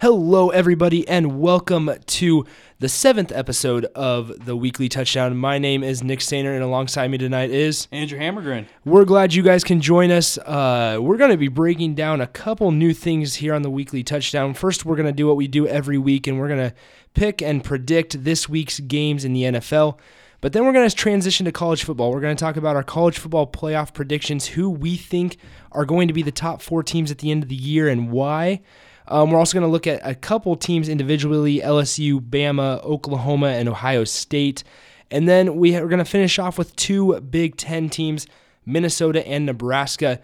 Hello, everybody, and welcome to the seventh episode of the Weekly Touchdown. My name is Nick Sainer, and alongside me tonight is Andrew Hammergren. We're glad you guys can join us. Uh, we're going to be breaking down a couple new things here on the Weekly Touchdown. First, we're going to do what we do every week, and we're going to pick and predict this week's games in the NFL. But then we're going to transition to college football. We're going to talk about our college football playoff predictions, who we think are going to be the top four teams at the end of the year, and why. Um, we're also going to look at a couple teams individually LSU, Bama, Oklahoma, and Ohio State. And then we are going to finish off with two Big Ten teams, Minnesota and Nebraska.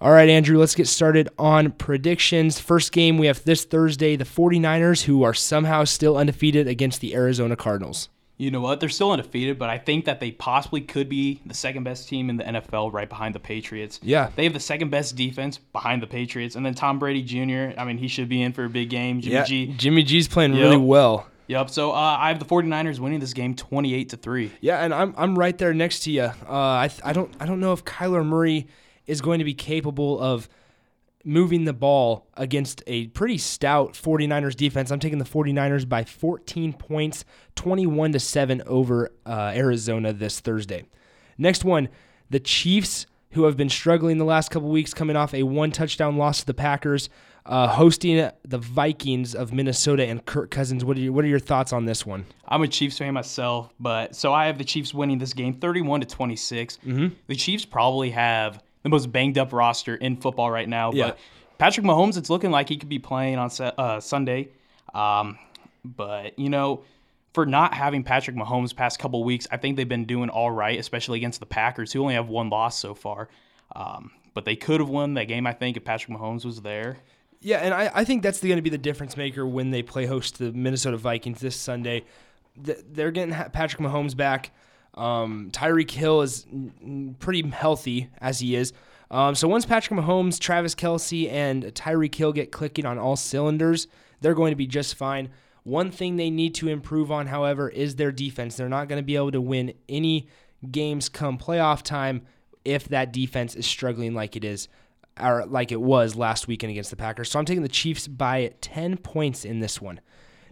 All right, Andrew, let's get started on predictions. First game we have this Thursday the 49ers, who are somehow still undefeated against the Arizona Cardinals. You know what? They're still undefeated, but I think that they possibly could be the second best team in the NFL right behind the Patriots. Yeah. They have the second best defense behind the Patriots. And then Tom Brady Jr., I mean, he should be in for a big game. Jimmy yeah, G. Jimmy G's playing Yep. really well. Yep. So uh, I have the 49ers winning this game 28 to 3. Yeah, and I'm I'm right there next to you. Uh, I I don't I don't know if Kyler Murray is going to be capable of moving the ball against a pretty stout 49ers defense. I'm taking the 49ers by 14 points, 21 to 7 over uh, Arizona this Thursday. Next one, the Chiefs who have been struggling the last couple weeks coming off a one touchdown loss to the Packers, uh, hosting the Vikings of Minnesota and Kirk Cousins. What are your, what are your thoughts on this one? I'm a Chiefs fan myself, but so I have the Chiefs winning this game 31 to 26. Mm-hmm. The Chiefs probably have the most banged up roster in football right now, Yeah. but Patrick Mahomes, it's looking like he could be playing on uh, Sunday. Um, but you know, for not having Patrick Mahomes past couple weeks, I think they've been doing all right, especially against the Packers, who only have one loss so far. Um, but they could have won that game, I think, if Patrick Mahomes was there. Yeah, and I, I think that's going to be the difference maker when they play host to the Minnesota Vikings this Sunday. They're getting Patrick Mahomes back. Um, Tyreek Hill is pretty healthy as he is. Um, so once Patrick Mahomes, Travis Kelce, and Tyreek Hill get clicking on all cylinders, they're going to be just fine. One thing they need to improve on, however, is their defense. They're not going to be able to win any games come playoff time if that defense is struggling like it is or like it was last weekend against the Packers. So I'm taking the Chiefs by 10 points in this one.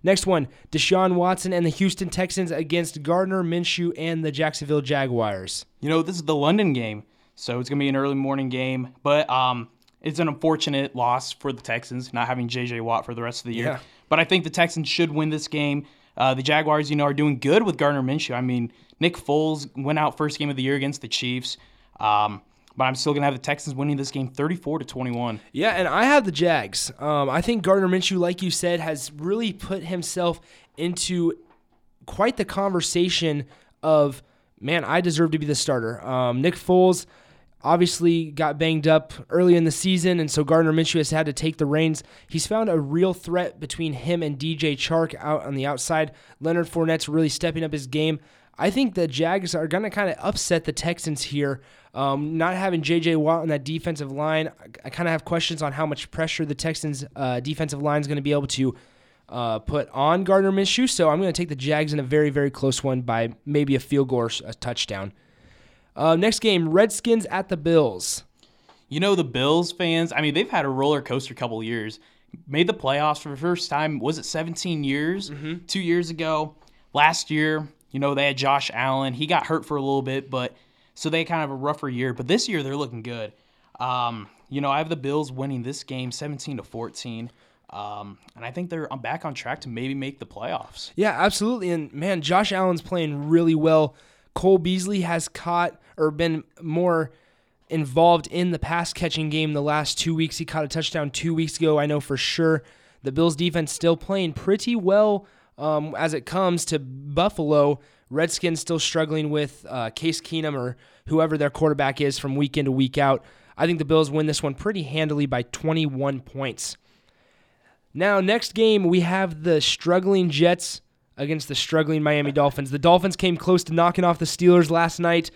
Next one, Deshaun Watson and the Houston Texans against Gardner Minshew and the Jacksonville Jaguars. You know, this is the London game, so it's gonna be an early morning game. But um, it's an unfortunate loss for the Texans not having J.J. Watt for the rest of the year. Yeah. But I think the Texans should win this game. Uh, the Jaguars, you know, are doing good with Gardner Minshew. I mean, Nick Foles went out first game of the year against the Chiefs. Um, but I'm still gonna have the Texans winning this game 34 to 21. Yeah, and I have the Jags. Um, I think Gardner Minshew, like you said, has really put himself into quite the conversation of, man, I deserve to be the starter. Um, Nick Foles obviously got banged up early in the season, and so Gardner Minshew has had to take the reins. He's found a real threat between him and DJ Chark out on the outside. Leonard Fournette's really stepping up his game. I think the Jags are going to kind of upset the Texans here. Um, not having J.J. Watt on that defensive line, I, I kind of have questions on how much pressure the Texans' uh, defensive line is going to be able to uh, put on Gardner Minshew. So I'm going to take the Jags in a very, very close one by maybe a field goal or a touchdown. Uh, next game, Redskins at the Bills. You know, the Bills fans, I mean, they've had a roller coaster couple years. Made the playoffs for the first time, was it 17 years? Two years ago. Last year, you know, they had Josh Allen. He got hurt for a little bit, but so they kind of a rougher year. But this year, they're looking good. Um, you know, I have the Bills winning this game 17 to 14. Um, and I think they're back on track to maybe make the playoffs. Yeah, absolutely. And man, Josh Allen's playing really well. Cole Beasley has caught or been more involved in the pass catching game the last two weeks. He caught a touchdown two weeks ago. I know for sure. The Bills defense still playing pretty well um, as it comes to Buffalo. Redskins still struggling with uh, Case Keenum or whoever their quarterback is from week in to week out. I think the Bills win this one pretty handily by 21 points. Now, next game, we have the struggling Jets against the struggling Miami Dolphins. The Dolphins came close to knocking off the Steelers last night.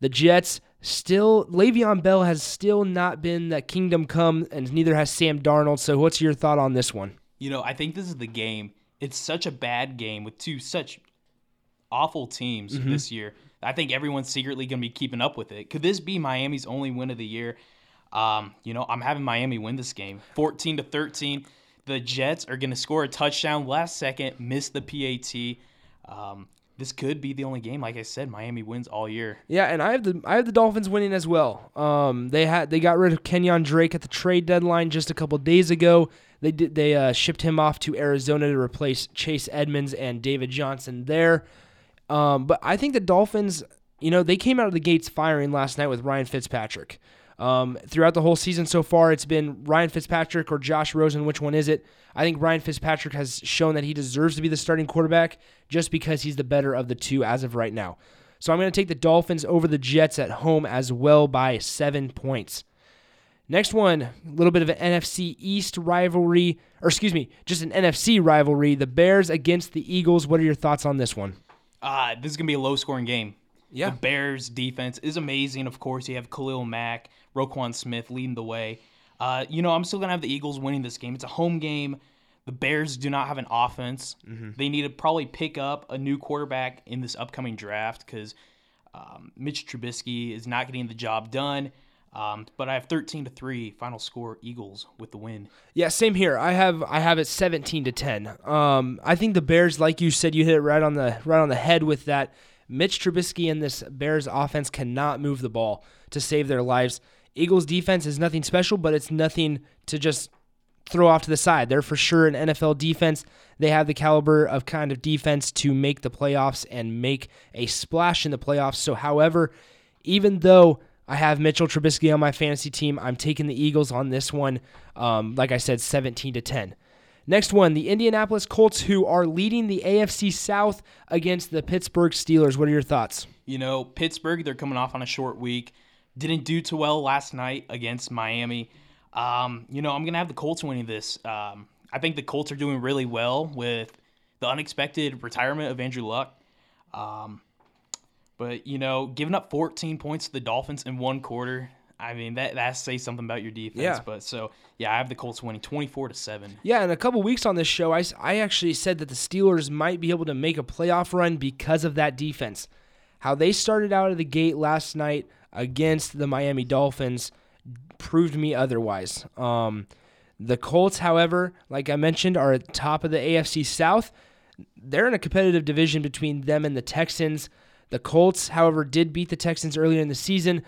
The Jets still, Le'Veon Bell has still not been that kingdom come, and neither has Sam Darnold. So, what's your thought on this one? You know, I think this is the game. It's such a bad game with two such awful teams this year. I think everyone's secretly going to be keeping up with it. Could this be Miami's only win of the year? Um, you know, I'm having Miami win this game, 14 to 13. the Jets are going to score a touchdown last second, miss the PAT. Um, this could be the only game. Like I said, Miami wins all year. Yeah, and I have the I have the Dolphins winning as well. Um, they had they got rid of Kenyan Drake at the trade deadline just a couple days ago. They did they uh, shipped him off to Arizona to replace Chase Edmonds and David Johnson there. Um, but I think the Dolphins, you know, they came out of the gates firing last night with Ryan Fitzpatrick. Um, throughout the whole season so far, it's been Ryan Fitzpatrick or Josh Rosen. Which one is it? I think Ryan Fitzpatrick has shown that he deserves to be the starting quarterback just because he's the better of the two as of right now. So I'm going to take the Dolphins over the Jets at home as well by seven points. Next one, a little bit of an NFC East rivalry, or excuse me, just an NFC rivalry. The Bears against the Eagles. What are your thoughts on this one? Uh, this is going to be a low scoring game. Yeah. The Bears defense is amazing. Of course, you have Khalil Mack, Roquan Smith leading the way. Uh, you know, I'm still going to have the Eagles winning this game. It's a home game. The Bears do not have an offense. Mm-hmm. They need to probably pick up a new quarterback in this upcoming draft because um, Mitch Trubisky is not getting the job done. Um, but I have 13 to 3 final score Eagles with the win. Yeah, same here. I have I have it 17 to 10. Um, I think the Bears, like you said, you hit it right on the right on the head with that. Mitch Trubisky and this Bears offense cannot move the ball to save their lives. Eagles defense is nothing special, but it's nothing to just throw off to the side. They're for sure an NFL defense. They have the caliber of kind of defense to make the playoffs and make a splash in the playoffs. So, however, even though I have Mitchell Trubisky on my fantasy team, I'm taking the Eagles on this one. Um, like I said, 17 to 10. Next one, the Indianapolis Colts, who are leading the AFC South against the Pittsburgh Steelers. What are your thoughts? You know, Pittsburgh, they're coming off on a short week. Didn't do too well last night against Miami. Um, you know, I'm going to have the Colts winning this. Um, I think the Colts are doing really well with the unexpected retirement of Andrew Luck. Um, but, you know, giving up 14 points to the Dolphins in one quarter, I mean, that that says something about your defense. Yeah. But so, yeah, I have the Colts winning 24 to 7. Yeah, in a couple weeks on this show, I I actually said that the Steelers might be able to make a playoff run because of that defense. How they started out of the gate last night against the Miami Dolphins proved me otherwise. Um, the Colts, however, like I mentioned, are at top of the AFC South. They're in a competitive division between them and the Texans. The Colts, however, did beat the Texans earlier in the season.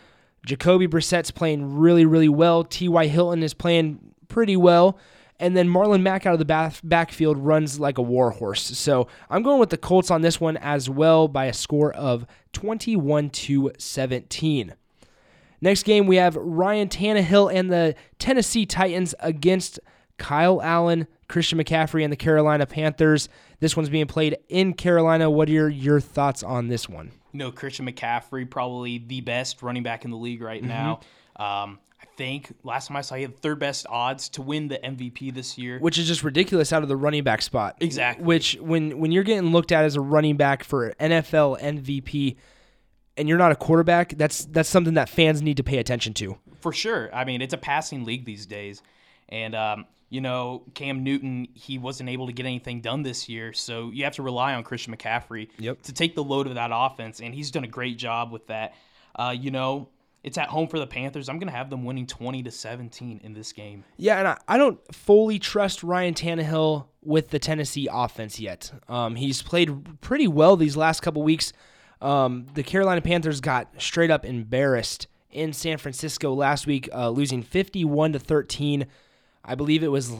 Jacoby Brissett's playing really, really well. T.Y. Hilton is playing pretty well. And then Marlon Mack out of the back, backfield runs like a warhorse. So I'm going with the Colts on this one as well by a score of 21 to 17. Next game, we have Ryan Tannehill and the Tennessee Titans against Kyle Allen, Christian McCaffrey, and the Carolina Panthers. This one's being played in Carolina. What are your, your thoughts on this one? you know, Christian McCaffrey, probably the best running back in the league right now. Um, I think last time I saw, he had third best odds to win the MVP this year. Which is just ridiculous out of the running back spot. Exactly. Which when when you're getting looked at as a running back for NFL MVP and you're not a quarterback, that's that's something that fans need to pay attention to. For sure. I mean, it's a passing league these days. And, um, you know, Cam Newton, he wasn't able to get anything done this year. So you have to rely on Christian McCaffrey Yep. to take the load of that offense. And he's done a great job with that. Uh, you know, it's at home for the Panthers. I'm going to have them winning 20 to 17 in this game. Yeah, and I, I don't fully trust Ryan Tannehill with the Tennessee offense yet. Um, he's played pretty well these last couple weeks. Um, the Carolina Panthers got straight up embarrassed in San Francisco last week, uh, losing 51 to 13. I believe it was,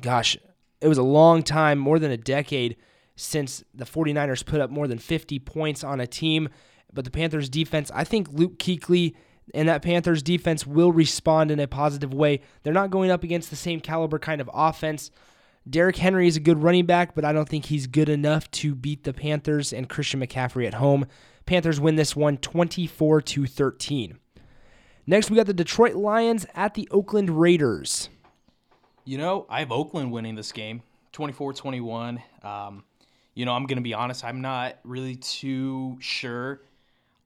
gosh, it was a long time, more than a decade, since the 49ers put up more than 50 points on a team. But the Panthers defense, I think Luke Kuechly and that Panthers defense will respond in a positive way. They're not going up against the same caliber kind of offense. Derrick Henry is a good running back, but I don't think he's good enough to beat the Panthers and Christian McCaffrey at home. Panthers win this one 24 to 13. Next, we got the Detroit Lions at the Oakland Raiders. You know, I have Oakland winning this game 24 21. Um, you know, I'm going to be honest, I'm not really too sure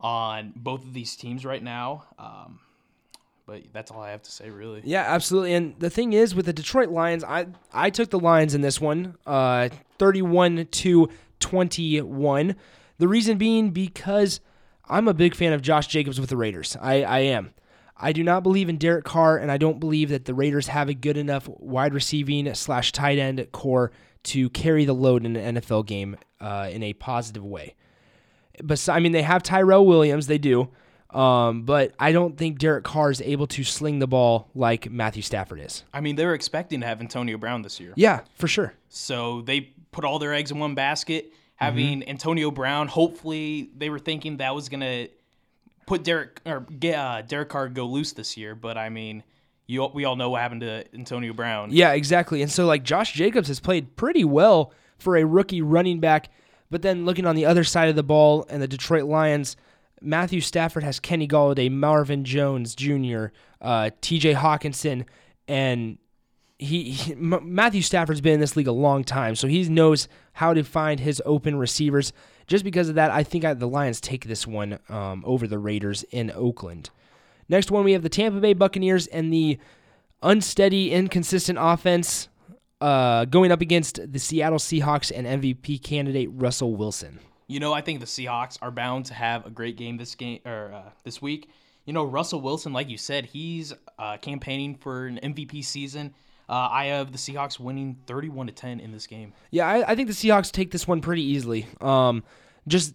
on both of these teams right now. Um, but that's all I have to say, really. Yeah, absolutely. And the thing is, with the Detroit Lions, I I took the Lions in this one, uh, 31 to 21. The reason being because I'm a big fan of Josh Jacobs with the Raiders. I, I am. I do not believe in Derek Carr, and I don't believe that the Raiders have a good enough wide receiving slash tight end corps to carry the load in an NFL game uh, in a positive way. But I mean, they have Tyrell Williams, they do, um, but I don't think Derek Carr is able to sling the ball like Matthew Stafford is. I mean, they were expecting to have Antonio Brown this year. Yeah, for sure. So they put all their eggs in one basket. Having mm-hmm. Antonio Brown, hopefully they were thinking that was gonna put Derek or uh, Derek Carr go loose this year. But I mean, you we all know what happened to Antonio Brown. Yeah, exactly. And so like Josh Jacobs has played pretty well for a rookie running back. But then looking on the other side of the ball and the Detroit Lions, Matthew Stafford has Kenny Golladay, Marvin Jones Jr., uh, T.J. Hockenson, and he, he M- Matthew Stafford's been in this league a long time, so he knows how to find his open receivers. Just because of that, I think I, the Lions take this one um, over the Raiders in Oakland. Next one, we have the Tampa Bay Buccaneers and the unsteady, inconsistent offense uh, going up against the Seattle Seahawks and MVP candidate Russell Wilson. You know, I think the Seahawks are bound to have a great game this game or uh, this week. You know, Russell Wilson, like you said, he's uh, campaigning for an MVP season. Uh, I have the Seahawks winning 31 to 10 in this game. Yeah, I, I think the Seahawks take this one pretty easily. Um, just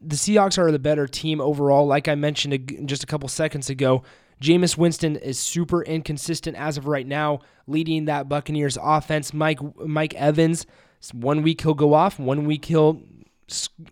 the Seahawks are the better team overall. Like I mentioned just a couple seconds ago, Jameis Winston is super inconsistent as of right now, leading that Buccaneers offense. Mike Mike Evans, one week he'll go off, one week he'll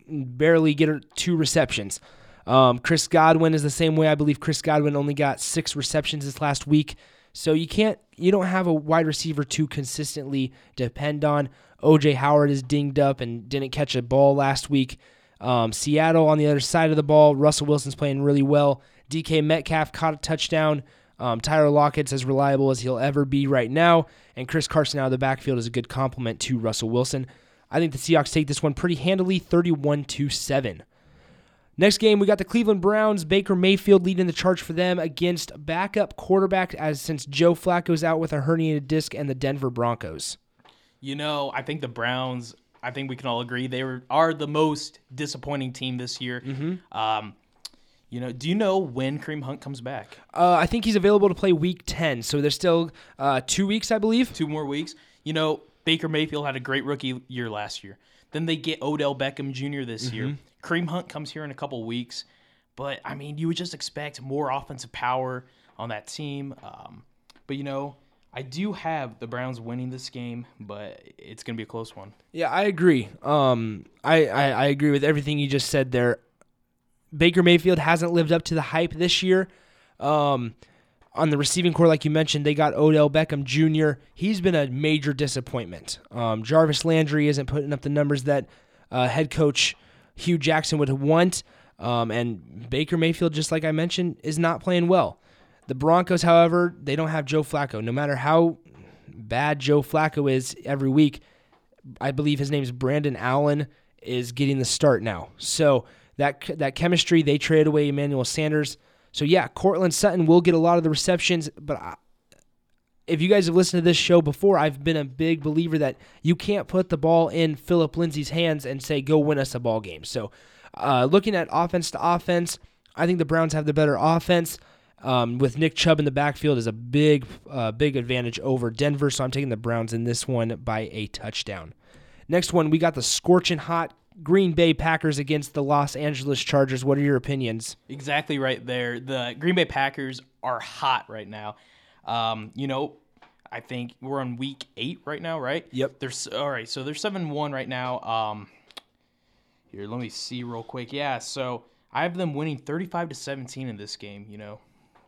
barely get two receptions. Um, Chris Godwin is the same way. I believe Chris Godwin only got six receptions this last week. So you can't, you don't have a wide receiver to consistently depend on. OJ Howard is dinged up and didn't catch a ball last week. Um, Seattle on the other side of the ball, Russell Wilson's playing really well. DK Metcalf caught a touchdown. Um, Tyler Lockett's as reliable as he'll ever be right now, and Chris Carson out of the backfield is a good complement to Russell Wilson. I think the Seahawks take this one pretty handily, 31 to 7. Next game, we got the Cleveland Browns. Baker Mayfield leading the charge for them against backup quarterback as since Joe Flacco's out with a herniated disc and the Denver Broncos. You know, I think the Browns. I think we can all agree they were are the most disappointing team this year. Mm-hmm. Um, you know, do you know when Kareem Hunt comes back? Uh, I think he's available to play Week Ten, so there's still uh, two weeks, I believe. Two more weeks. You know, Baker Mayfield had a great rookie year last year. Then they get Odell Beckham Jr. this mm-hmm. year. Kareem Hunt comes here in a couple weeks, but I mean, you would just expect more offensive power on that team. Um, but you know, I do have the Browns winning this game, but it's going to be a close one. Yeah, I agree. Um, I, I, I agree with everything you just said there. Baker Mayfield hasn't lived up to the hype this year. Um, on the receiving corps, like you mentioned, they got Odell Beckham Jr. He's been a major disappointment. Um, Jarvis Landry isn't putting up the numbers that uh, head coach Hue Jackson would want. Um, and Baker Mayfield, just like I mentioned, is not playing well. The Broncos, however, they don't have Joe Flacco. No matter how bad Joe Flacco is every week, I believe his name is Brandon Allen, is getting the start now. So that that chemistry, they traded away Emmanuel Sanders. So yeah, Courtland Sutton will get a lot of the receptions, but if you guys have listened to this show before, I've been a big believer that you can't put the ball in Phillip Lindsay's hands and say go win us a ball game. So uh, looking at offense to offense, I think the Browns have the better offense. Um, with Nick Chubb in the backfield is a big, uh, big advantage over Denver. So I'm taking the Browns in this one by a touchdown. Next one, we got the scorching hot Green Bay Packers against the Los Angeles Chargers. What are your opinions? Exactly right there. The Green Bay Packers are hot right now. Um, you know, I think we're on week eight right now, right? Yep. There's all right. So they're seven one right now. Um, here, let me see real quick. Yeah. So I have them winning thirty five to seventeen in this game. You know.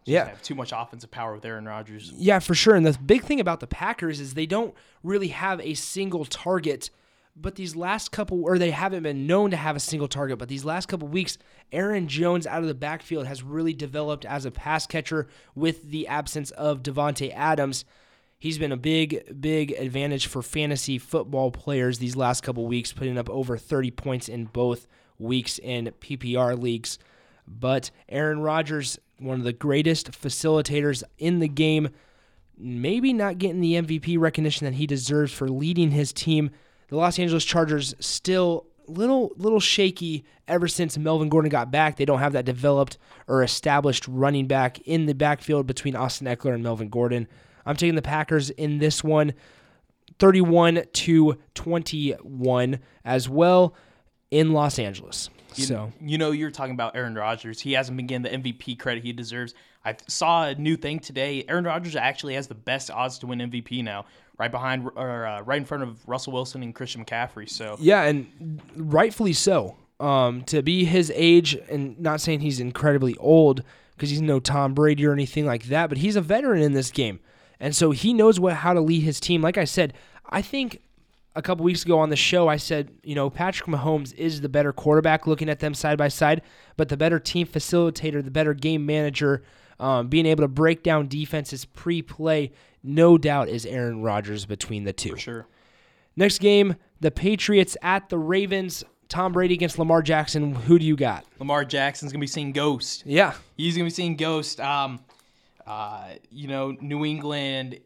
Just yeah. Have too much offensive power with Aaron Rodgers. Yeah, for sure. And the big thing about the Packers is they don't really have a single target but these last couple, or they haven't been known to have a single target, but these last couple weeks, Aaron Jones out of the backfield has really developed as a pass catcher with the absence of Davante Adams. He's been a big, big advantage for fantasy football players these last couple weeks, putting up over 30 points in both weeks in PPR leagues. But Aaron Rodgers, one of the greatest facilitators in the game, maybe not getting the MVP recognition that he deserves for leading his team the Los Angeles Chargers still little little shaky ever since Melvin Gordon got back. They don't have that developed or established running back in the backfield between Austin Ekeler and Melvin Gordon. I'm taking the Packers in this one, 31 to 21 as well in Los Angeles. You, so you know you're talking about Aaron Rodgers. He hasn't been getting the MVP credit he deserves. I saw a new thing today. Aaron Rodgers actually has the best odds to win MVP now, right behind or uh, right in front of Russell Wilson and Christian McCaffrey. So yeah, and rightfully so. Um, to be his age, and not saying he's incredibly old because he's no Tom Brady or anything like that, but he's a veteran in this game, and so he knows what how to lead his team. Like I said, I think a couple weeks ago on the show, I said, you know, Patrick Mahomes is the better quarterback looking at them side by side, but the better team facilitator, the better game manager, um, being able to break down defenses pre play, no doubt is Aaron Rodgers between the two. for sure. Next game, the Patriots at the Ravens. Tom Brady against Lamar Jackson. Who do you got? Lamar Jackson's gonna be seeing Ghost. Yeah. He's gonna be seeing Ghost. Um, uh, you know, New England,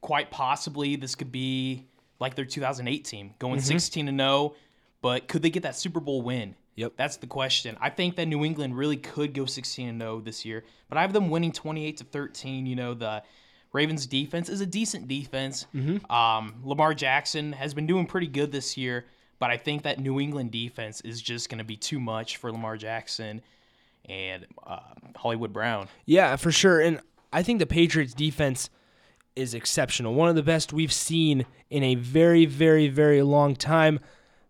quite possibly this could be like their 2008 team, going 16 to 0. But could they get that Super Bowl win? Yep. That's the question. I think that New England really could go 16 and 0 this year, but I have them winning 28 to 13. You know, the Ravens defense is a decent defense. Um, Lamar Jackson has been doing pretty good this year, but I think that New England defense is just going to be too much for Lamar Jackson and uh, Hollywood Brown. Yeah, for sure. And I think the Patriots defense is exceptional. One of the best we've seen in a very, very, very long time.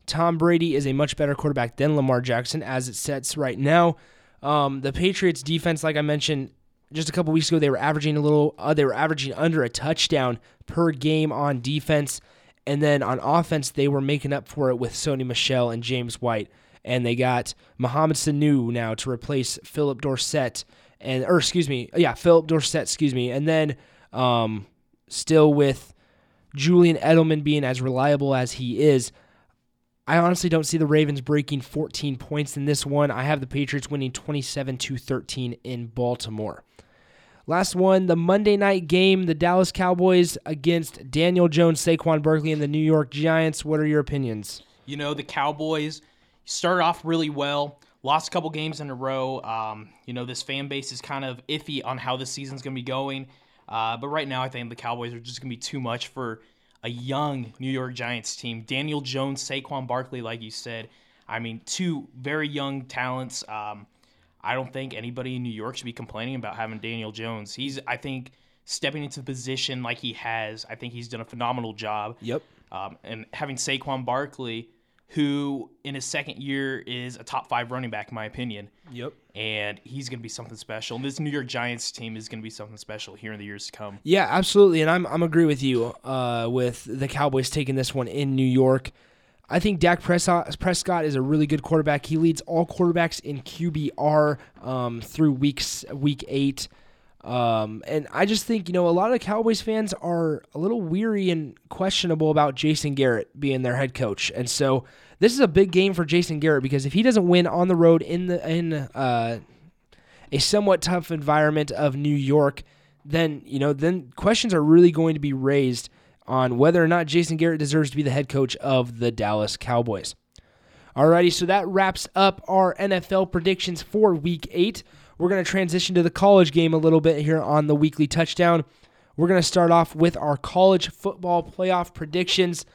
Tom Brady is a much better quarterback than Lamar Jackson as it sets right now. Um, the Patriots defense, like I mentioned just a couple weeks ago, they were averaging a little. Uh, they were averaging under a touchdown per game on defense, and then on offense, they were making up for it with Sony Michel and James White, and they got Mohamed Sanu now to replace Phillip Dorsett, and or excuse me, yeah, Phillip Dorsett, excuse me, and then um, still with Julian Edelman being as reliable as he is. I honestly don't see the Ravens breaking 14 points in this one. I have the Patriots winning 27 to 13 in Baltimore. Last one, the Monday night game, the Dallas Cowboys against Daniel Jones, Saquon Barkley, and the New York Giants. What are your opinions? You know, the Cowboys started off really well, lost a couple games in a row. Um, you know, this fan base is kind of iffy on how this season's going to be going. Uh, but right now, I think the Cowboys are just going to be too much for a young New York Giants team. Daniel Jones, Saquon Barkley, like you said. I mean, two very young talents. Um, I don't think anybody in New York should be complaining about having Daniel Jones. He's, I think, stepping into the position like he has. I think he's done a phenomenal job. Yep. Um, and having Saquon Barkley, who in his second year is a top five running back, in my opinion. Yep. And he's going to be something special. And this New York Giants team is going to be something special here in the years to come. Yeah, absolutely, and I'm I'm agree with you uh, with the Cowboys taking this one in New York. I think Dak Prescott, is a really good quarterback. He leads all quarterbacks in QBR um, through weeks week eight. Um, and I just think, you know, a lot of Cowboys fans are a little weary and questionable about Jason Garrett being their head coach. And so this is a big game for Jason Garrett because if he doesn't win on the road in the in uh, a somewhat tough environment of New York, then, you know, then questions are really going to be raised on whether or not Jason Garrett deserves to be the head coach of the Dallas Cowboys. Alrighty, so that wraps up our NFL predictions for week eight. We're going to transition to the college game a little bit here on the weekly touchdown. We're going to start off with our college football playoff predictions.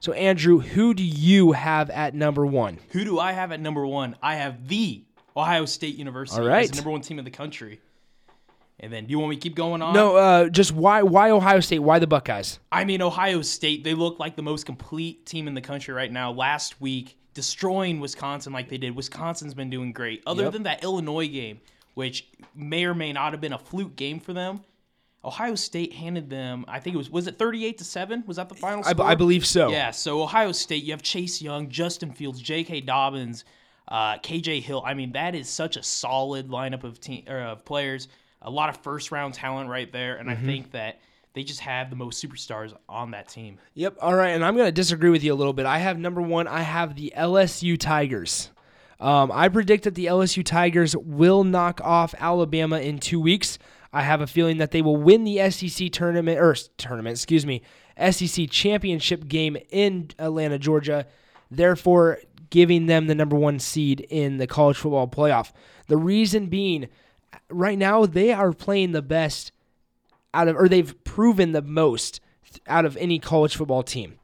So, Andrew, who do you have at number one? Who do I have at number one? I have the Ohio State University All right. as the number one team in the country. And then, do you want me to keep going on? No, uh, just why why Ohio State? Why the Buckeyes? I mean, Ohio State, they look like the most complete team in the country right now. Last week, destroying Wisconsin like they did. Wisconsin's been doing great. Other Yep. than that Illinois game, which may or may not have been a fluke game for them, Ohio State handed them, I think it was, was it 38 to 7? Was that the final I, score? I believe so. Yeah, so Ohio State, you have Chase Young, Justin Fields, J.K. Dobbins, uh, KJ Hill. I mean, that is such a solid lineup of team or of players. A lot of first round talent right there, and Mm-hmm. I think that they just have the most superstars on that team. Yep. All right, and I'm going to disagree with you a little bit. I have number one. I have the LSU Tigers. Um, I predict that the LSU Tigers will knock off Alabama in two weeks. I have a feeling that they will win the SEC tournament or tournament, excuse me, SEC championship game in Atlanta, Georgia. Therefore, giving them the number one seed in the college football playoff. The reason being, right now they are playing the best out of, or they've proven the most out of any college football team.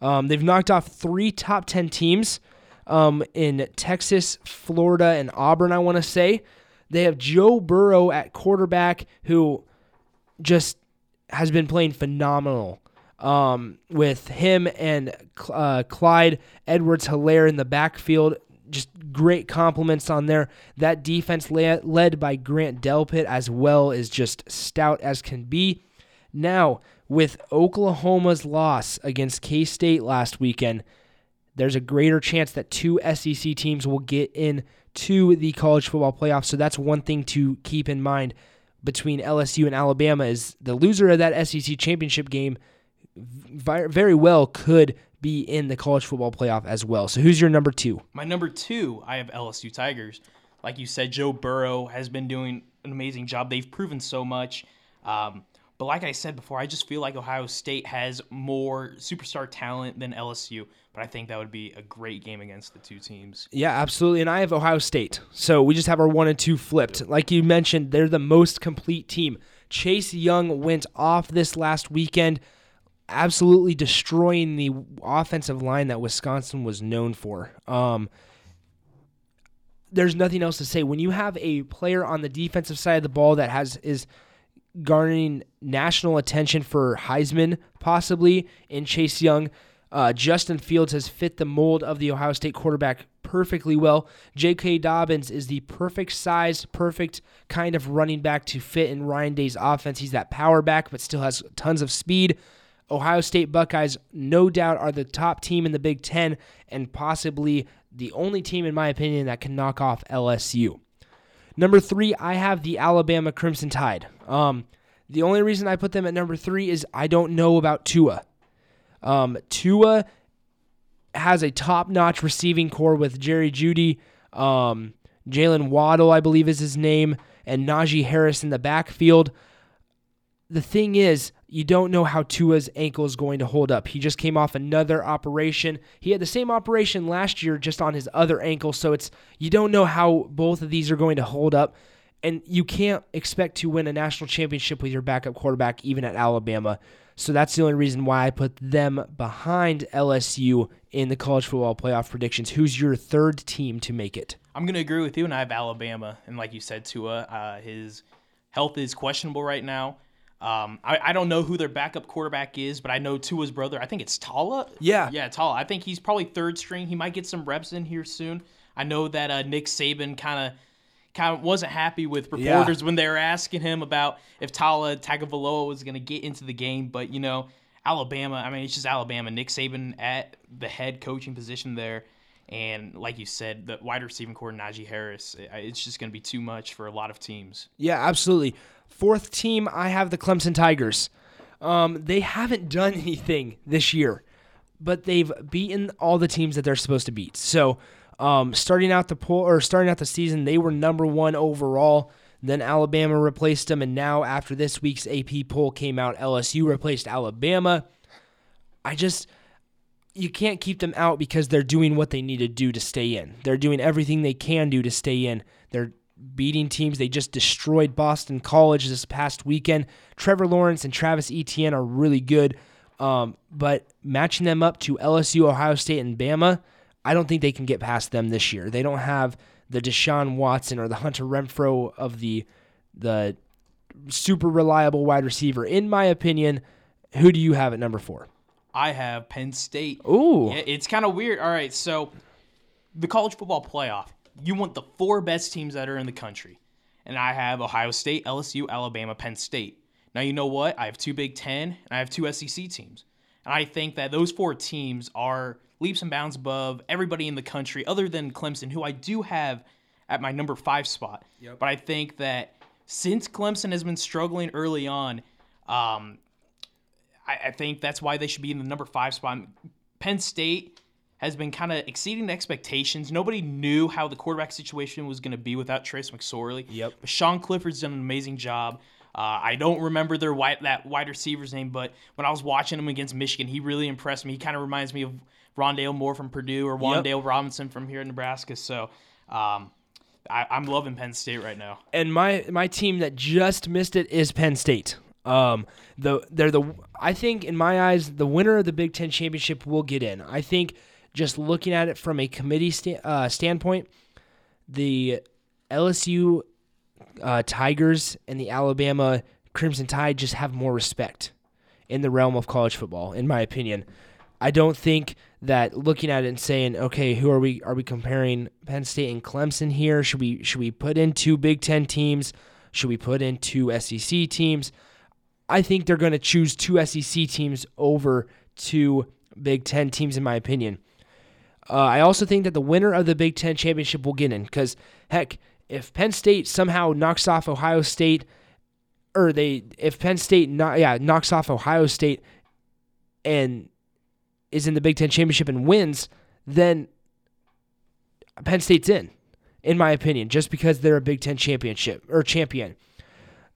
Um, they've knocked off three top 10 teams um, in Texas, Florida, and Auburn, I want to say. They have Joe Burrow at quarterback, who just has been playing phenomenal. Um, with him and uh, Clyde Edwards Helaire in the backfield, just great compliments on there. That defense led by Grant Delpit as well is just stout as can be. Now, with Oklahoma's loss against K State last weekend, there's a greater chance that two SEC teams will get in to the college football playoffs. So that's one thing to keep in mind between LSU and Alabama is the loser of that SEC championship game very well could be in the college football playoff as well. So who's your number 2? My number 2, I have LSU Tigers. Like you said, Joe Burrow has been doing an amazing job. They've proven so much. Um, but like I said before, I just feel like Ohio State has more superstar talent than LSU. But I think that would be a great game against the two teams. Yeah, absolutely. And I have Ohio State. So we just have our one and two flipped. Like you mentioned, they're the most complete team. Chase Young went off this last weekend, absolutely destroying the offensive line that Wisconsin was known for. Um, there's nothing else to say. When you have a player on the defensive side of the ball that has is garnering national attention for Heisman, possibly, in Chase Young. Uh, Justin Fields has fit the mold of the Ohio State quarterback perfectly well. J.K. Dobbins is the perfect size, perfect kind of running back to fit in Ryan Day's offense. He's that power back, but still has tons of speed. Ohio State Buckeyes, no doubt, are the top team in the Big Ten and possibly the only team, in my opinion, that can knock off LSU. Number three, I have the Alabama Crimson Tide. Um, the only reason I put them at number three is I don't know about Tua. Um, Tua has a top-notch receiving corps with Jerry Jeudy, um, Jaylen Waddle, I believe is his name, and Najee Harris in the backfield. The thing is, you don't know how Tua's ankle is going to hold up. He just came off another operation. He had the same operation last year just on his other ankle, so it's you don't know how both of these are going to hold up. And you can't expect to win a national championship with your backup quarterback even at Alabama. So that's the only reason why I put them behind LSU in the college football playoff predictions. Who's your third team to make it? I'm going to agree with you, and I have Alabama. And like you said, Tua, uh, his health is questionable right now. Um, I, I don't know who their backup quarterback is, but I know Tua's brother. I think it's Tala. Yeah. Yeah, Tala. I think he's probably third string. He might get some reps in here soon. I know that uh, Nick Saban kind of kind of wasn't happy with reporters yeah. when they were asking him about if Tala Tagovailoa was going to get into the game. But you know, Alabama. I mean, it's just Alabama. Nick Saban at the head coaching position there. And like you said, the wide receiving corps, Najee Harris, it's just going to be too much for a lot of teams. Yeah, absolutely. Fourth team, I have the Clemson Tigers. Um, they haven't done anything this year, but they've beaten all the teams that they're supposed to beat. So, um, starting out the poll or starting out the season, they were number one overall. Then Alabama replaced them, and now after this week's AP poll came out, LSU replaced Alabama. I just you can't keep them out because they're doing what they need to do to stay in. They're doing everything they can do to stay in. They're beating teams. They just destroyed Boston College this past weekend. Trevor Lawrence and Travis Etienne are really good, um, but matching them up to LSU, Ohio State, and Bama, I don't think they can get past them this year. They don't have the Deshaun Watson or the Hunter Renfrow of the the super reliable wide receiver. In my opinion, who do you have at number four? I have Penn State. Ooh, yeah, it's kind of weird. All right, so the college football playoff you want the four best teams that are in the country. And I have Ohio State, LSU, Alabama, Penn State. Now, you know what? I have two Big Ten and I have two SEC teams. And I think that those four teams are leaps and bounds above everybody in the country, other than Clemson, who I do have at my number five spot. Yep. But I think that since Clemson has been struggling early on, um, I, I think that's why they should be in the number five spot. Penn State has been kind of exceeding the expectations. Nobody knew how the quarterback situation was going to be without Trace McSorley. Yep. But Sean Clifford's done an amazing job. Uh, I don't remember their wide, that wide receiver's name, but when I was watching him against Michigan, he really impressed me. He kind of reminds me of Rondale Moore from Purdue or Wan'Dale Robinson from here in Nebraska. So um, I, I'm loving Penn State right now. and my my team that just missed it is Penn State. Um, the they're the I think in my eyes the winner of the Big Ten championship will get in. I think just looking at it from a committee sta- uh, standpoint, the LSU uh, Tigers and the Alabama Crimson Tide just have more respect in the realm of college football, in my opinion. I don't think that looking at it and saying, okay, who are we? Are we comparing Penn State and Clemson here? Should we should we put in two Big Ten teams? Should we put in two SEC teams? I think they're going to choose two SEC teams over two Big Ten teams, in my opinion. Uh, I also think that the winner of the Big Ten championship will get in because, heck, if Penn State somehow knocks off Ohio State, or they if Penn State not yeah knocks off Ohio State and is in the Big Ten championship and wins, then Penn State's in, in my opinion, just because they're a Big Ten championship or champion.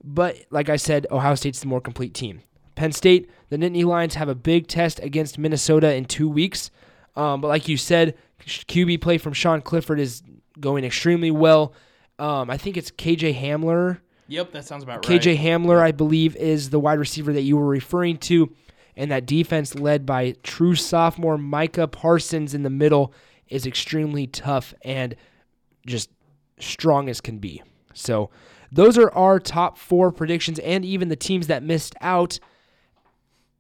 But like I said, Ohio State's the more complete team. Penn State, the Nittany Lions have a big test against Minnesota in two weeks. Um, but like you said, QB play from Sean Clifford is going extremely well. Um, I think it's KJ Hamler. Yep, that sounds about right. KJ. Hamler, I believe, is the wide receiver that you were referring to. And that defense, led by true sophomore Micah Parsons in the middle, is extremely tough and just strong as can be. So, those are our top four predictions and even the teams that missed out.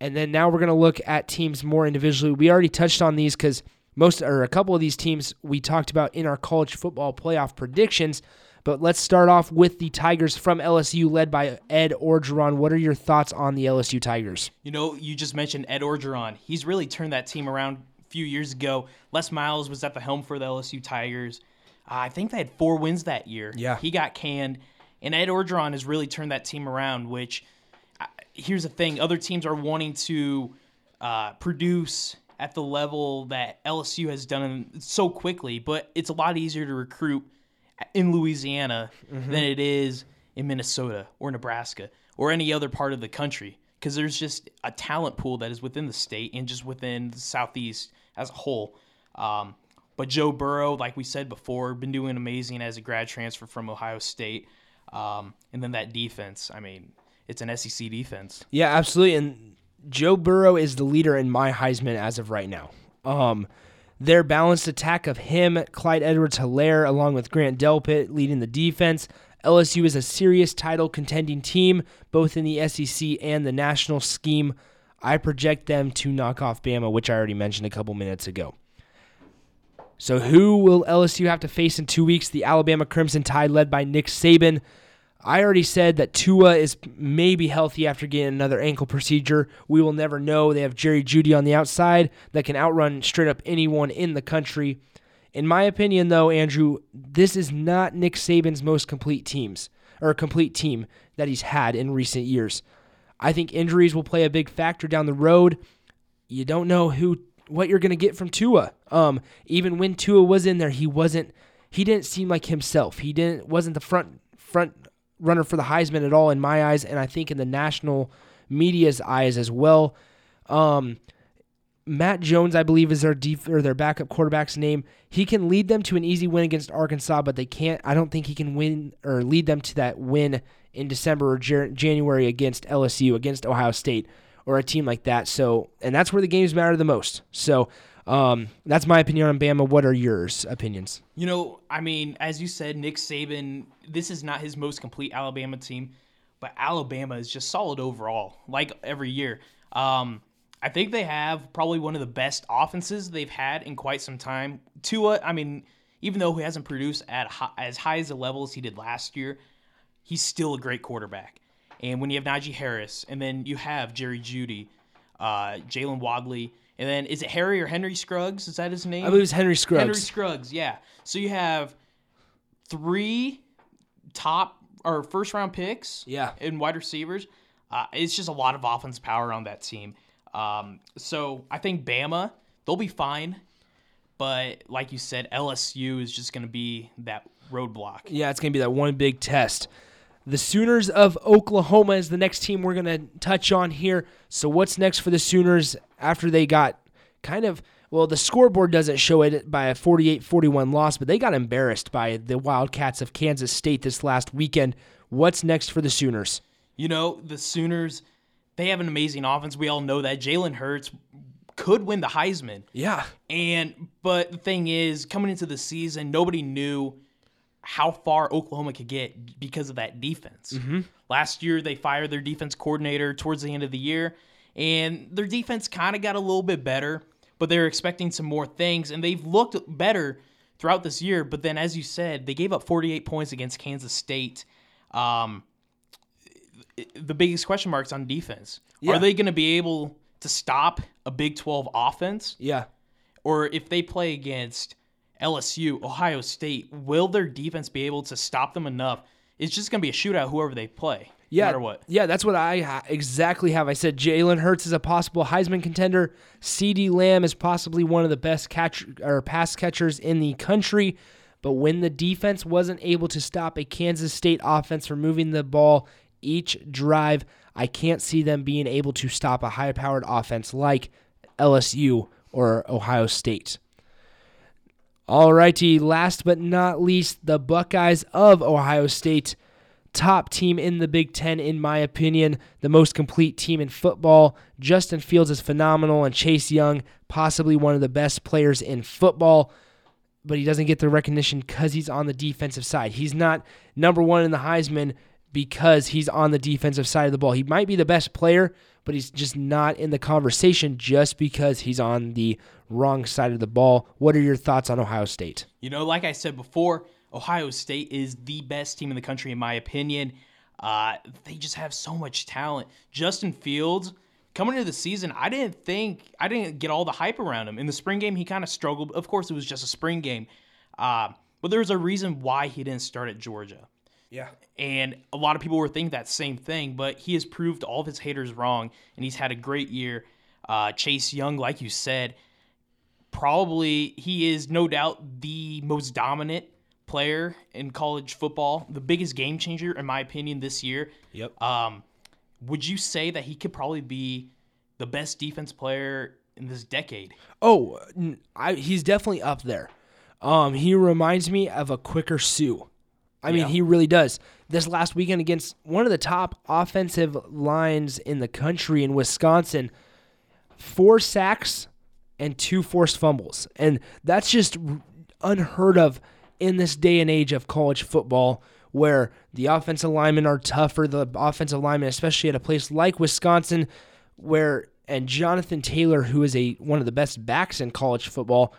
And then now we're going to look at teams more individually. We already touched on these because most or a couple of these teams we talked about in our college football playoff predictions. But let's start off with the Tigers from LSU, led by Ed Orgeron. What are your thoughts on the LSU Tigers? You know, you just mentioned Ed Orgeron. He's really turned that team around a few years ago. Les Miles was at the helm for the LSU Tigers. Uh, I think they had four wins that year. Yeah. He got canned. And Ed Orgeron has really turned that team around, which here's the thing other teams are wanting to uh, produce at the level that LSU has done so quickly, but it's a lot easier to recruit in Louisiana than it is in Minnesota or Nebraska or any other part of the country because there's just a talent pool that is within the state and just within the southeast as a whole. Um, but Joe Burrow, like we said before, been doing amazing as a grad transfer from Ohio State. Um, and then that defense, I mean, it's an SEC defense. Yeah, absolutely. And Joe Burrow is the leader in my Heisman as of right now. Um, their balanced attack of him, Clyde Edwards Helaire, along with Grant Delpit leading the defense. LSU is a serious title contending team, both in the SEC and the national scheme. I project them to knock off Bama, which I already mentioned a couple minutes ago. So, who will LSU have to face in two weeks? The Alabama Crimson Tide, led by Nick Saban. I already said that Tua is maybe healthy after getting another ankle procedure. We will never know. They have Jerry Jeudy on the outside that can outrun straight up anyone in the country. In my opinion, though, Andrew, this is not Nick Saban's most complete teams or complete team that he's had in recent years. I think injuries will play a big factor down the road. You don't know who what you're going to get from Tua. Um, even when Tua was in there, he wasn't. He didn't seem like himself. He didn't wasn't the front front runner for the Heisman at all in my eyes, and I think in the national media's eyes as well. Um, Mac Jones, I believe, is their def- or their backup quarterback's name. He can lead them to an easy win against Arkansas, but they can't. I don't think he can win or lead them to that win in December or Jan- January against LSU, against Ohio State, or a team like that. So, and that's where the games matter the most. So, um, that's my opinion on Bama. What are yours opinions? You know, I mean, as you said, Nick Saban, this is not his most complete Alabama team, but Alabama is just solid overall, like every year. Um, I think they have probably one of the best offenses they've had in quite some time. Tua, I mean, even though he hasn't produced at high, as high as the levels he did last year, he's still a great quarterback. And when you have Najee Harris, and then you have Jerry Jeudy, uh, Jalen Wadley, and then is it Harry or Henry Scruggs? Is that his name? I believe it's Henry Scruggs. Henry Scruggs, yeah. So you have three top or first round picks, Yeah. in wide receivers. Uh, it's just a lot of offense power on that team. Um, so I think Bama they'll be fine, but like you said, LSU is just going to be that roadblock. Yeah, it's going to be that one big test. The Sooners of Oklahoma is the next team we're going to touch on here. So, what's next for the Sooners after they got kind of, well, the scoreboard doesn't show it by a 48 41 loss, but they got embarrassed by the Wildcats of Kansas State this last weekend. What's next for the Sooners? You know, the Sooners, they have an amazing offense. We all know that. Jalen Hurts could win the Heisman. Yeah. And, but the thing is, coming into the season, nobody knew how far Oklahoma could get because of that defense. Mm-hmm. Last year, they fired their defense coordinator towards the end of the year, and their defense kind of got a little bit better, but they're expecting some more things, and they've looked better throughout this year. But then, as you said, they gave up 48 points against Kansas State. Um, the biggest question marks on defense. Yeah. Are they going to be able to stop a Big 12 offense? Yeah. Or if they play against LSU, Ohio State, will their defense be able to stop them enough? It's just going to be a shootout, whoever they play, Yeah, no matter what. Yeah, that's what I exactly have. I said Jalen Hurts is a possible Heisman contender. CeeDee Lamb is possibly one of the best catch or pass catchers in the country. But when the defense wasn't able to stop a Kansas State offense from moving the ball each drive, I can't see them being able to stop a high-powered offense like LSU or Ohio State. Alrighty, last but not least, the Buckeyes of Ohio State. Top team in the Big Ten, in my opinion, the most complete team in football. Justin Fields is phenomenal, and Chase Young, possibly one of the best players in football, but he doesn't get the recognition because he's on the defensive side. He's not number one in the Heisman because he's on the defensive side of the ball. He might be the best player, but he's just not in the conversation just because he's on the wrong side of the ball. What are your thoughts on Ohio State? You know, like I said before, Ohio State is the best team in the country, in my opinion. Uh, they just have so much talent. Justin Fields, coming into the season, I didn't think, I didn't get all the hype around him. In the spring game, he kind of struggled. Of course, it was just a spring game. Uh, but there was a reason why he didn't start at Georgia. Yeah. And a lot of people were thinking that same thing, but he has proved all of his haters wrong, and he's had a great year. Uh, Chase Young, like you said, probably he is no doubt the most dominant player in college football, the biggest game changer, in my opinion, this year. Yep. Um, would you say that he could probably be the best defense player in this decade? Oh, I, he's definitely up there. Um, he reminds me of a quicker Suh. I mean, Yeah. he really does. This last weekend against one of the top offensive lines in the country in Wisconsin, four sacks and two forced fumbles. And that's just unheard of in this day and age of college football where the offensive linemen are tougher. The offensive linemen, especially at a place like Wisconsin, where and Jonathan Taylor, who is a one of the best backs in college football,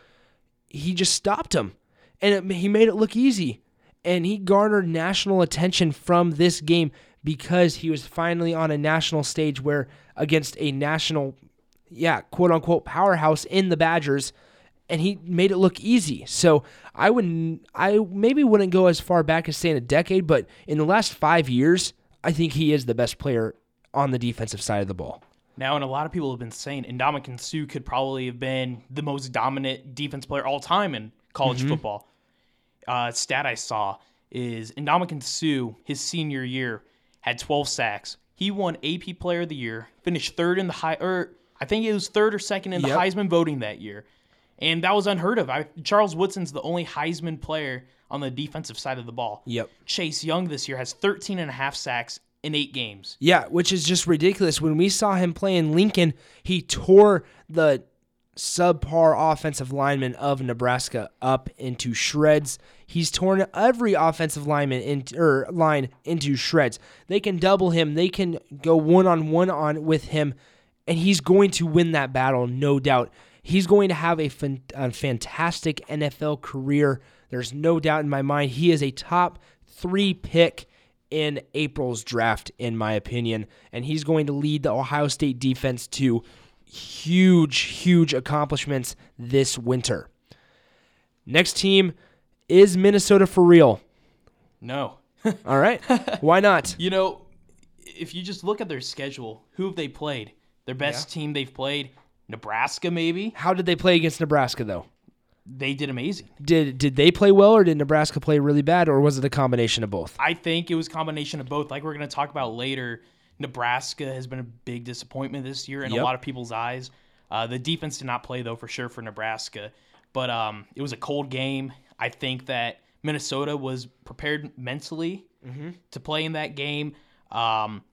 he just stopped him, and it, he made it look easy, and he garnered national attention from this game because he was finally on a national stage where against a national, yeah, quote unquote powerhouse in the Badgers, and he made it look easy. So I wouldn't, I maybe wouldn't go as far back as saying a decade, but in the last five years, I think he is the best player on the defensive side of the ball. Now, and a lot of people have been saying Ndamukong Suh could probably have been the most dominant defense player all time in college mm-hmm. football. Uh, stat I saw is Ndamukong Suh, his senior year, had 12 sacks. He won AP Player of the Year, finished third in the high, or I think it was third or second in the Yep. Heisman voting that year, and that was unheard of. I, Charles Woodson's the only Heisman player on the defensive side of the ball. Yep. Chase Young this year has 13 and a half sacks in eight games. Yeah, which is just ridiculous. When we saw him play in Lincoln, he tore the subpar offensive lineman of Nebraska up into shreds. He's torn every offensive lineman in or line into shreds. They can double him. They can go one on one on with him, and he's going to win that battle, no doubt. He's going to have a, fan, a fantastic NFL career. There's no doubt in my mind. He is a top three pick in April's draft, in my opinion. And he's going to lead the Ohio State defense to huge, huge accomplishments this winter. Next team is Minnesota for real. No. All right. Why not? You know, if you just look at their schedule, who have they played? Their best team they've played, Nebraska, maybe. How did they play against Nebraska, though? they did amazing. Did did they play well, or did Nebraska play really bad, or was it a combination of both? I think it was a combination of both. Like we're going to talk about later, Nebraska has been a big disappointment this year in Yep. a lot of people's eyes. Uh, the defense did not play though for sure for Nebraska, but um, it was a cold game. I think that Minnesota was prepared mentally to play in that game. Um,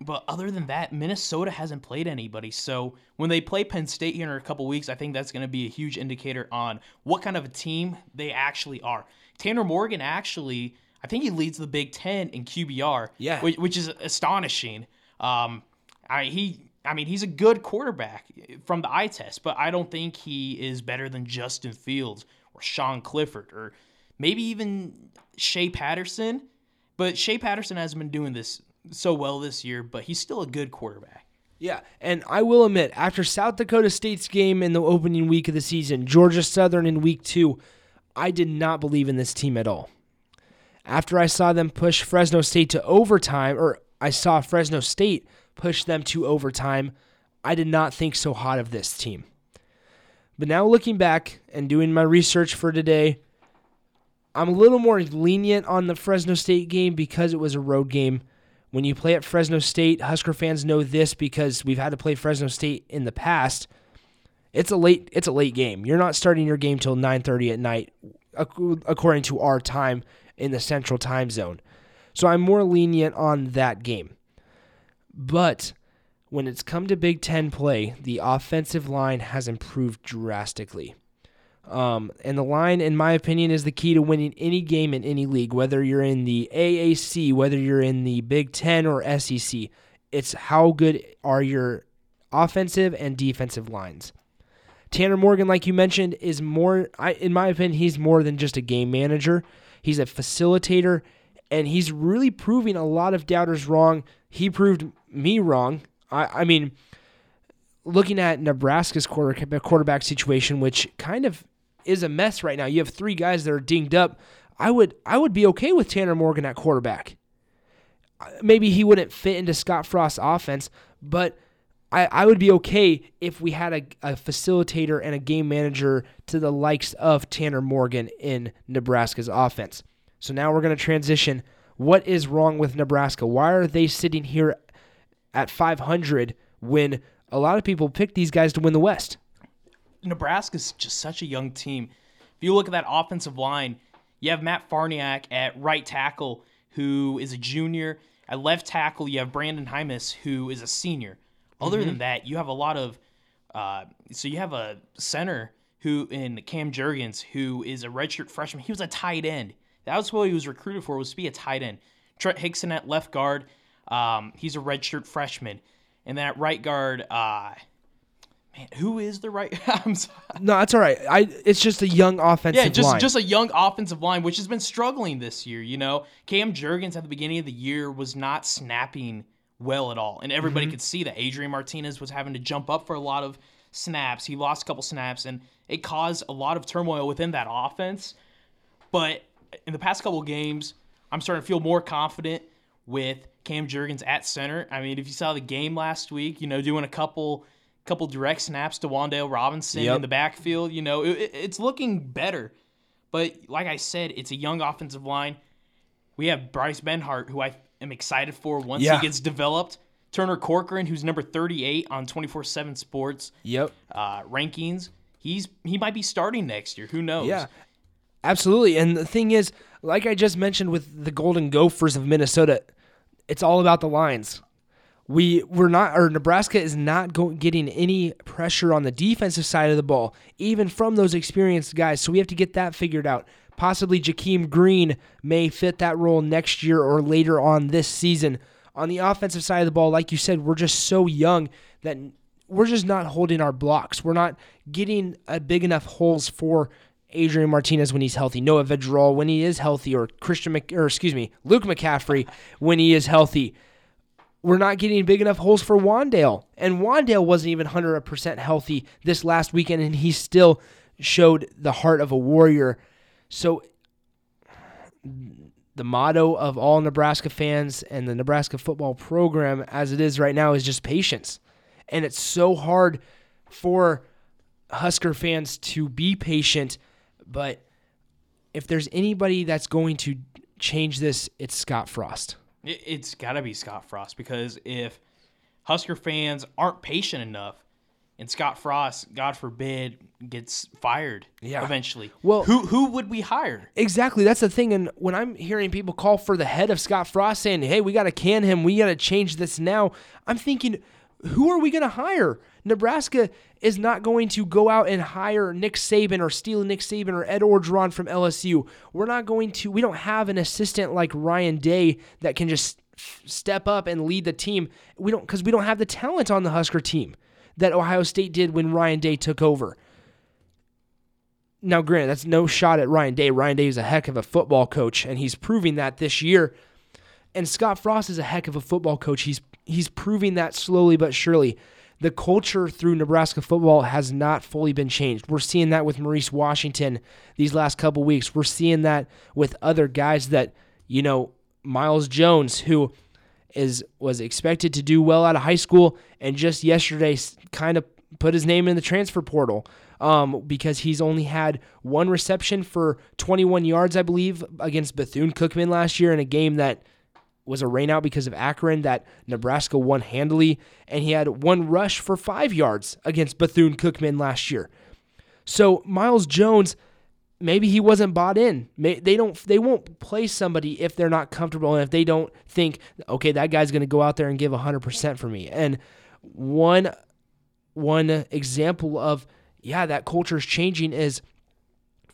but other than that, Minnesota hasn't played anybody. So when they play Penn State here in a couple weeks, I think that's going to be a huge indicator on what kind of a team they actually are. Tanner Morgan actually, I think he leads the Big Ten in QBR, Yeah. which, which is astonishing. Um, I he, I mean, he's a good quarterback from the eye test, but I don't think he is better than Justin Fields or Sean Clifford or maybe even Shea Patterson. But Shea Patterson hasn't been doing this so well this year, but he's still a good quarterback. Yeah, and I will admit, after South Dakota State's game in the opening week of the season, Georgia Southern in week two, I did not believe in this team at all. After I saw them push Fresno State to overtime, or I saw Fresno State push them to overtime, I did not think so hot of this team. But now looking back and doing my research for today, I'm a little more lenient on the Fresno State game because it was a road game. When you play at Fresno State, Husker fans know this because we've had to play Fresno State in the past. It's a late it's a late game. You're not starting your game till 9:30 at night according to our time in the central time zone. So I'm more lenient on that game. But when it's come to Big 10 play, the offensive line has improved drastically. Um, and the line, in my opinion, is the key to winning any game in any league, whether you're in the AAC, whether you're in the Big Ten or SEC. It's how good are your offensive and defensive lines. Tanner Morgan, like you mentioned, is more, I, in my opinion, he's more than just a game manager. He's a facilitator, and he's really proving a lot of doubters wrong. He proved me wrong. I, I mean, looking at Nebraska's quarter, quarterback situation, which kind of is a mess right now. You have three guys that are dinged up. I would I would be okay with Tanner Morgan at quarterback. Maybe he wouldn't fit into Scott Frost's offense, but I, I would be okay if we had a, a facilitator and a game manager to the likes of Tanner Morgan in Nebraska's offense. So now we're going to transition. What is wrong with Nebraska? Why are they sitting here at 500 when a lot of people picked these guys to win the West? Nebraska's just such a young team. If you look at that offensive line, you have Matt Farniok at right tackle, who is a junior. At left tackle, you have Brenden Jaimes, who is a senior. Other than that, you have a lot of. Uh, so you have a center who in Cam Jurgens, who is a redshirt freshman. He was a tight end. That was what he was recruited for was to be a tight end. Trent Hixson at left guard, um, he's a redshirt freshman, and then at right guard, uh, man, who is the right? I'm sorry. No, that's all right. I it's just a young offensive Yeah, just line. just a young offensive line, which has been struggling this year. You know, Cam Jurgens at the beginning of the year was not snapping well at all, and everybody mm-hmm. could see that Adrian Martinez was having to jump up for a lot of snaps. He lost a couple snaps, and it caused a lot of turmoil within that offense. But in the past couple games, I'm starting to feel more confident with Cam Jurgens at center. I mean, if you saw the game last week, you know, doing a couple couple direct snaps to Wan'Dale Robinson Yep. in the backfield, you know, it- it's looking better. But like I said, it's a young offensive line. We have Bryce Benhart, who I am excited for once Yeah. he gets developed. Turner Corcoran, who's number 38 on 24/7 Sports Yep. uh, rankings. He's he might be starting next year. Who knows? Yeah. Absolutely. And the thing is, like I just mentioned with the Golden Gophers of Minnesota, it's all about the lines. We we're not or Nebraska is not go, getting any pressure on the defensive side of the ball, even from those experienced guys. So we have to get that figured out. Possibly Jakeem Green may fit that role next year or later on this season. On the offensive side of the ball, like you said, we're just so young that we're just not holding our blocks. We're not getting a big enough holes for Adrian Martinez when he's healthy, Noah Vedral when he is healthy, or Christian Mc, or excuse me, Luke McCaffrey when he is healthy. We're not getting big enough holes for Wan'Dale, and Wan'Dale wasn't even 100% healthy this last weekend, and he still showed the heart of a warrior. So the motto of all Nebraska fans and the Nebraska football program as it is right now is just patience. And it's so hard for Husker fans to be patient But if there's anybody that's going to change this, it's Scott Frost. It, it's got to be Scott Frost because if Husker fans aren't patient enough, and Scott Frost, God forbid, gets fired Yeah. eventually, Well- who who would we hire? Exactly. That's the thing. And when I'm hearing people call for the head of Scott Frost saying, hey, we got to can him, we got to change this now, I'm thinking, who are we going to hire? Nebraska is not going to go out and hire Nick Saban or steal Nick Saban or Ed Orgeron from LSU. We're not going to, we don't have an assistant like Ryan Day that can just step up and lead the team. We don't, because we don't have the talent on the Husker team that Ohio State did when Ryan Day took over. Now, granted, that's no shot at Ryan Day. Ryan Day is a heck of a football coach, and he's proving that this year. And Scott Frost is a heck of a football coach. He's he's proving that slowly but surely. The culture through Nebraska football has not fully been changed. We're seeing that with Maurice Washington these last couple weeks. We're seeing that with other guys that, you know, Miles Jones, who is was expected to do well out of high school and just yesterday kind of put his name in the transfer portal um, because he's only had one reception for 21 yards, I believe, against Bethune Cookman last year in a game that was a rainout because of Akron that Nebraska won handily, and he had one rush for five yards against Bethune Cookman last year. So Miles Jones, maybe he wasn't bought in. They don't. They won't play somebody if they're not comfortable and if they don't think, okay, that guy's going to go out there and give hundred percent for me. And one one example of yeah, that culture is changing is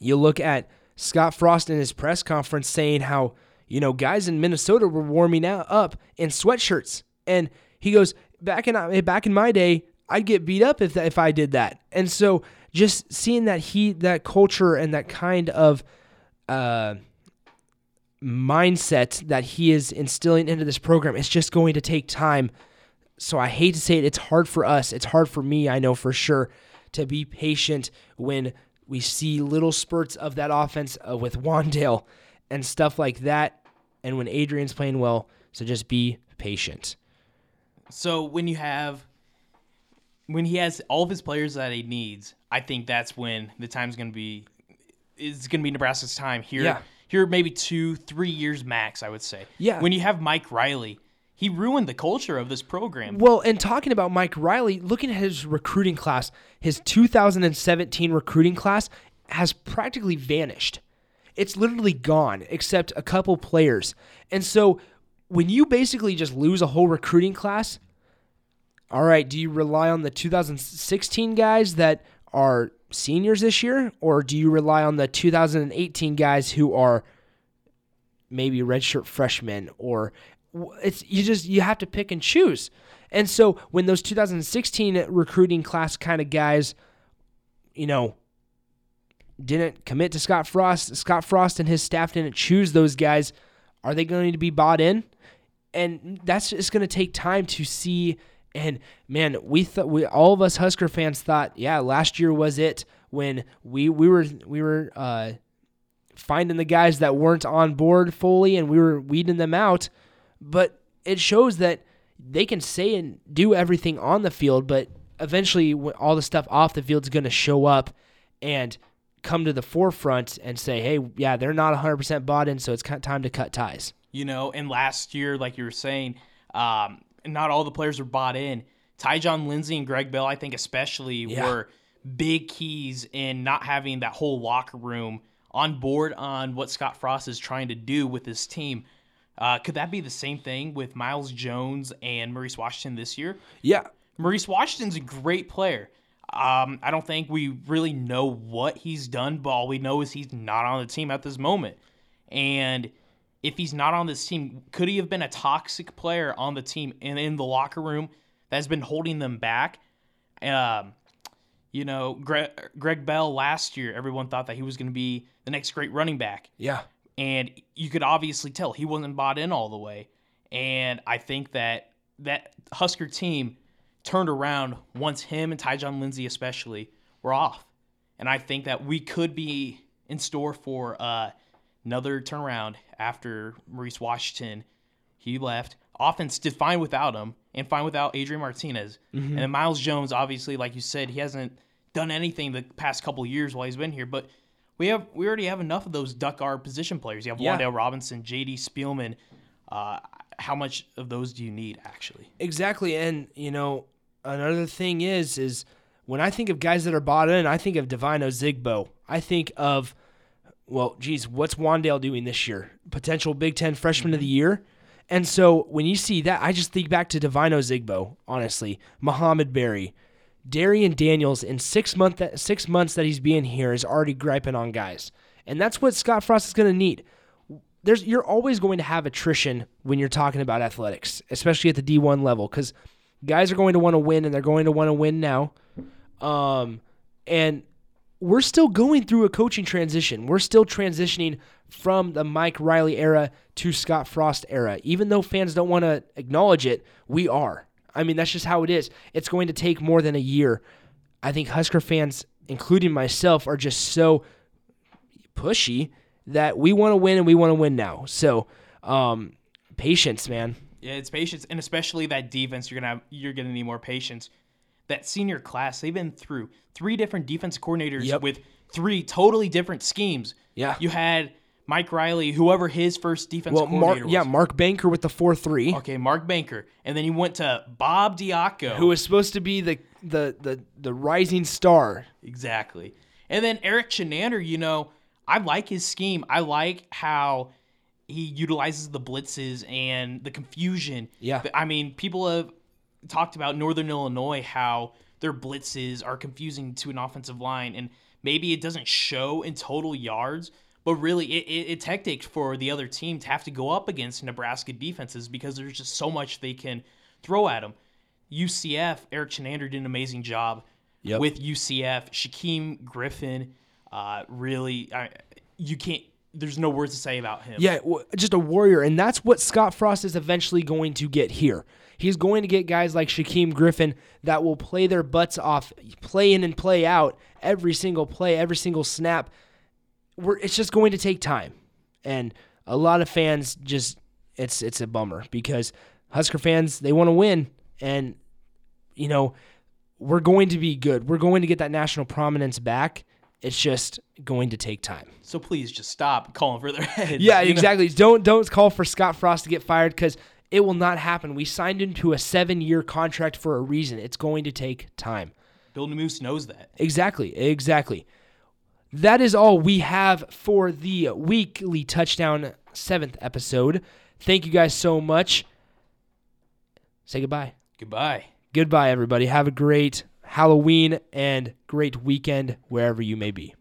you look at Scott Frost in his press conference saying how you know guys in Minnesota were warming up in sweatshirts, and he goes back in back in my day, I'd get beat up if if I did that, and so just seeing that he that culture and that kind of uh, mindset that he is instilling into this program, it's just going to take time. So I hate to say it, it's hard for us. It's hard for me, I know for sure, to be patient when we see little spurts of that offense uh, with Wan'Dale and stuff like that, and when Adrian's playing well. So just be patient. So when you have when he has all of his players that he needs, I think that's when the time's going to be is going to be Nebraska's time here. Yeah. Here maybe 2 3 years max, I would say. Yeah. When you have Mike Riley, he ruined the culture of this program. Well, and talking about Mike Riley, looking at his recruiting class, his 2017 recruiting class has practically vanished. It's literally gone, except a couple players. And so when you basically just lose a whole recruiting class, all right, do you rely on the 2016 guys that are seniors this year, or do you rely on the 2018 guys who are maybe redshirt freshmen or it's you just you have to pick and choose. And so when those 2016 recruiting class kind of guys, you know, didn't commit to Scott Frost, Scott Frost and his staff didn't choose those guys, are they going to be bought in? And that's just going to take time to see. And man, we thought we all of us Husker fans thought, yeah, last year was it when we we were we were uh, finding the guys that weren't on board fully and we were weeding them out but it shows that they can say and do everything on the field, but eventually all the stuff off the field is going to show up and come to the forefront and say, hey, yeah, they're not 100% bought in, so it's time to cut ties. You know, and last year, like you were saying, um, not all the players were bought in. Tyjon Lindsey and Greg Bell, I think especially, Yeah. were big keys in not having that whole locker room on board on what Scott Frost is trying to do with his team. Uh, could that be the same thing with Miles Jones and Maurice Washington this year? Yeah. Maurice Washington's a great player. Um, I don't think we really know what he's done, but all we know is he's not on the team at this moment. And if he's not on this team, could he have been a toxic player on the team and in the locker room that's been holding them back? Um, you know, Greg, Greg Bell last year, everyone thought that he was going to be the next great running back Yeah. and you could obviously tell he wasn't bought in all the way. And I think that that Husker team turned around once him and Tyjon Lindsey especially were off. And I think that we could be in store for uh, another turnaround after Maurice Washington he left. Offense did fine without him and fine without Adrian Martinez. And then Miles Jones, obviously, like you said, he hasn't done anything the past couple of years while he's been here. But we have we already have enough of those duck guard position players. You have Yeah. Wan'Dale Robinson, J.D. Spielman. Uh, how much of those do you need actually? Exactly, and you know another thing is is when I think of guys that are bought in, I think of Divino Zigbo. I think of well, geez, what's Wan'Dale doing this year? Potential Big Ten Freshman of the Year. And so when you see that, I just think back to Divino Zigbo, honestly, Mohamed Barry, Darrion Daniels. In six month six months that he's being here is already griping on guys, and that's what Scott Frost is going to need there's you're always going to have attrition when you're talking about athletics, especially at the D1 level, because guys are going to want to win and they're going to want to win now. Um, and we're still going through a coaching transition. We're still transitioning from the Mike Riley era to Scott Frost era. Even though fans don't want to acknowledge it, we are. I mean, that's just how it is. It's going to take more than a year. I think Husker fans, including myself, are just so pushy that we want to win and we want to win now. So, um, patience, man. Yeah, it's patience, and especially that defense. You're gonna have, you're gonna need more patience. That senior class, they've been through three different defense coordinators Yep. with three totally different schemes. Yeah. you had Mike Riley, whoever his first defense Well, Mark, coordinator was. yeah, Mark Banker with the four three, Okay, Mark Banker, and then he went to Bob Diaco. who was supposed to be the the the the rising star. Exactly. And then Erik Chinander, you know, I like his scheme. I like how he utilizes the blitzes and the confusion. Yeah. I mean, people have talked about Northern Illinois, how their blitzes are confusing to an offensive line. And maybe it doesn't show in total yards, but really it, it, it's hectic for the other team to have to go up against Nebraska defenses because there's just so much they can throw at them. UCF, Erik Chinander did an amazing job Yep. with UCF. Shaquem Griffin, uh, really, I, you can't. There's no words to say about him. Yeah, just a warrior, and that's what Scott Frost is eventually going to get here. He's going to get guys like Shaquem Griffin that will play their butts off, play in and play out every single play, every single snap. We're, it's just going to take time, and a lot of fans just it's it's a bummer because Husker fans they want to win, and you know we're going to be good. We're going to get that national prominence back. It's just going to take time. So please just stop calling for their heads. Yeah, you know? exactly. Don't don't call for Scott Frost to get fired because it will not happen. We signed into a seven year contract for a reason. It's going to take time. Bill Moos knows that. Exactly. Exactly. That is all we have for the weekly touchdown seventh episode. Thank you guys so much. Say goodbye. Goodbye. Goodbye, everybody. Have a great Halloween and great weekend wherever you may be.